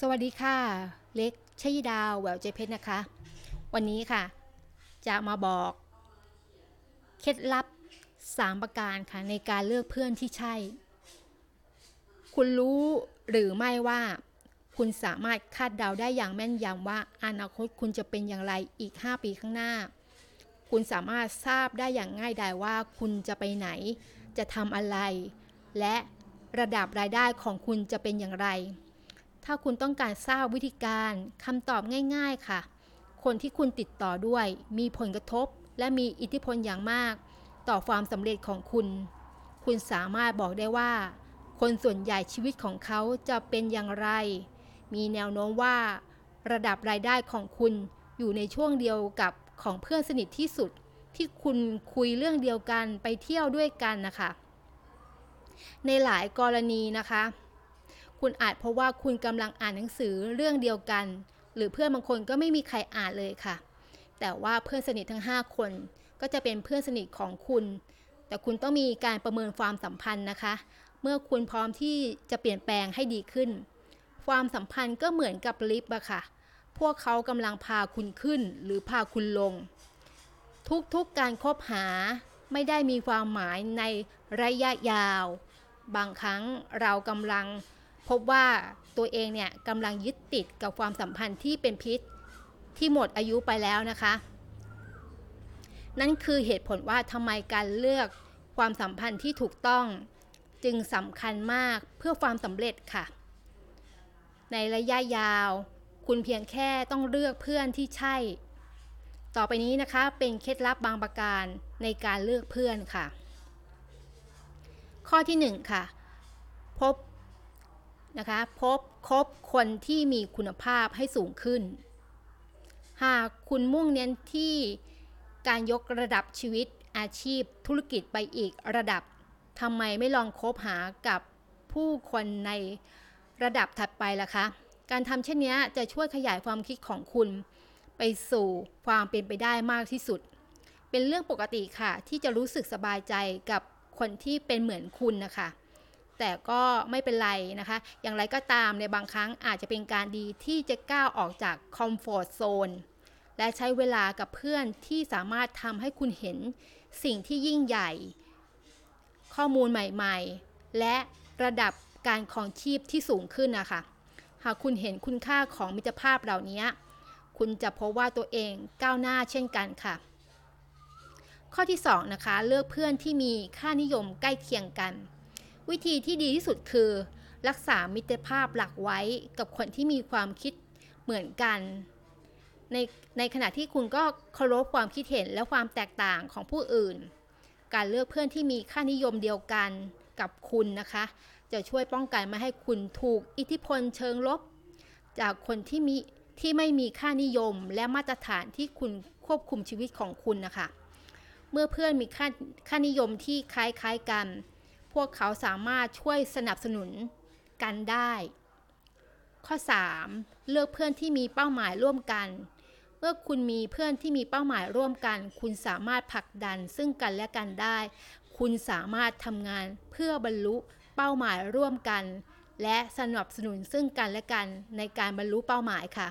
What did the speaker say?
สวัสดีค่ะ เล็กชยดาวแหววใจเพชรนะคะ วันนี้ค่ะ จะมาบอก เคล็ดลับ 3 ประการค่ะ ในการเลือกเพื่อนที่ใช่ คุณรู้หรือไม่ว่า คุณสามารถคาดเดาได้อย่างแม่นยำว่าอนาคตคุณจะเป็นอย่างไรอีก 5 ปีข้างหน้า คุณสามารถทราบได้อย่างง่ายดายว่าคุณจะไปไหน จะทำอะไร และระดับรายได้ของคุณจะเป็นอย่างไร ถ้าคุณต้องการทราบวิธีการคำตอบง่าย ๆค่ะ คนที่คุณติดต่อด้วย มีผลกระทบ และมีอิทธิพลอย่างมาก ต่อความสำเร็จของคุณ คุณสามารถบอกได้ว่า คนส่วนใหญ่ชีวิตของเขาจะเป็นอย่างไร มีแนวโน้มว่า ระดับรายได้ของคุณอยู่ในช่วงเดียวกับของเพื่อนสนิทที่สุด ที่คุณคุยเรื่องเดียวกันไปเที่ยวด้วยกันนะคะ ในหลายกรณีนะคะ คุณอาจเพราะว่าคุณกำลังอ่านหนังสือเรื่องเดียวกัน หรือเพื่อนบางคนก็ไม่มีใครอ่านเลยค่ะ แต่ว่าเพื่อนสนิททั้ง 5 คน ก็จะเป็นเพื่อนสนิทของคุณ แต่คุณต้องมีการประเมินความสัมพันธ์นะคะ เมื่อคุณพร้อมที่จะเปลี่ยนแปลงให้ดีขึ้น ความสัมพันธ์ก็เหมือนกับลิฟต์อะค่ะ พวกเขากำลังพาคุณขึ้นหรือพาคุณลง ทุกๆการคบหาไม่ได้มีความหมายในระยะยาว บางครั้งเรากำลัง พบว่าตัวเองเนี่ยกำลังยึดติดกับความสัมพันธ์ที่เป็นพิษที่หมดอายุไปแล้วนะคะ นั่นคือเหตุผลว่าทำไมการเลือกความสัมพันธ์ที่ถูกต้อง จึงสำคัญมากเพื่อความสำเร็จค่ะ ในระยะยาว คุณเพียงแค่ต้องเลือกเพื่อนที่ใช่ ต่อไปนี้นะคะเป็นเคล็ดลับบางประการในการเลือกเพื่อนค่ะ ข้อที่ 1 ค่ะ พบ นะคะพบคบคนที่มีคุณภาพให้สูงขึ้น หากคุณมุ่งเน้นที่การยกระดับชีวิตอาชีพธุรกิจไปอีกระดับทำไมไม่ลองคบหากับผู้คนในระดับถัดไปล่ะคะ การทำเช่นนี้จะช่วยขยายความคิดของคุณ ไปสู่ความเป็นไปได้มากที่สุด เป็นเรื่องปกติค่ะ ที่จะรู้สึกสบายใจกับคนที่เป็นเหมือนคุณนะคะ แต่ก็ไม่เป็นไรนะคะ อย่างไรก็ตามในบางครั้งอาจจะเป็นการดีที่จะก้าวออกจากคอมฟอร์ทโซนและใช้เวลากับเพื่อนที่สามารถทำให้คุณเห็นสิ่งที่ยิ่งใหญ่ ข้อมูลใหม่ๆ และระดับการของชีพที่สูงขึ้นนะคะ หากคุณเห็นคุณค่าของมิตรภาพเหล่านี้ คุณจะพบว่าตัวเองก้าวหน้าเช่นกันค่ะ ข้อที่ 2 นะคะ เลือกเพื่อนที่มีค่านิยมใกล้เคียงกัน วิธีที่ดีที่สุดคือ รักษามิตรภาพหลักไว้กับคนที่มีความคิดเหมือนกัน ในในขณะที่คุณก็เคารพความคิดเห็นและความแตกต่างของผู้อื่น การเลือกเพื่อนที่มีค่านิยมเดียวกันกับคุณนะคะ จะช่วยป้องกันไม่ให้คุณถูกอิทธิพลเชิงลบ จากคนที่มีที่ไม่มีค่านิยมและมาตรฐานที่คุณควบคุมชีวิตของคุณนะคะ เมื่อเพื่อนมีค่าค่านิยมที่คล้ายๆกัน วกเขาสามารถช่วยสนับสนุนกันได้ ข้อ 3. เลือกเพื่อนที่มีเป้าหมายร่วมกัน เมื่อคุณมีเพื่อนที่มีเป้าหมายร่วมกัน คุณสามารถผลักดันซึ่งกันและกันได้ คุณสามารถทำงานเพื่อบรรลุเป้าหมายร่วมกัน และสนับสนุนซึ่งกันและกันในการบรรลุเป้าหมายค่ะ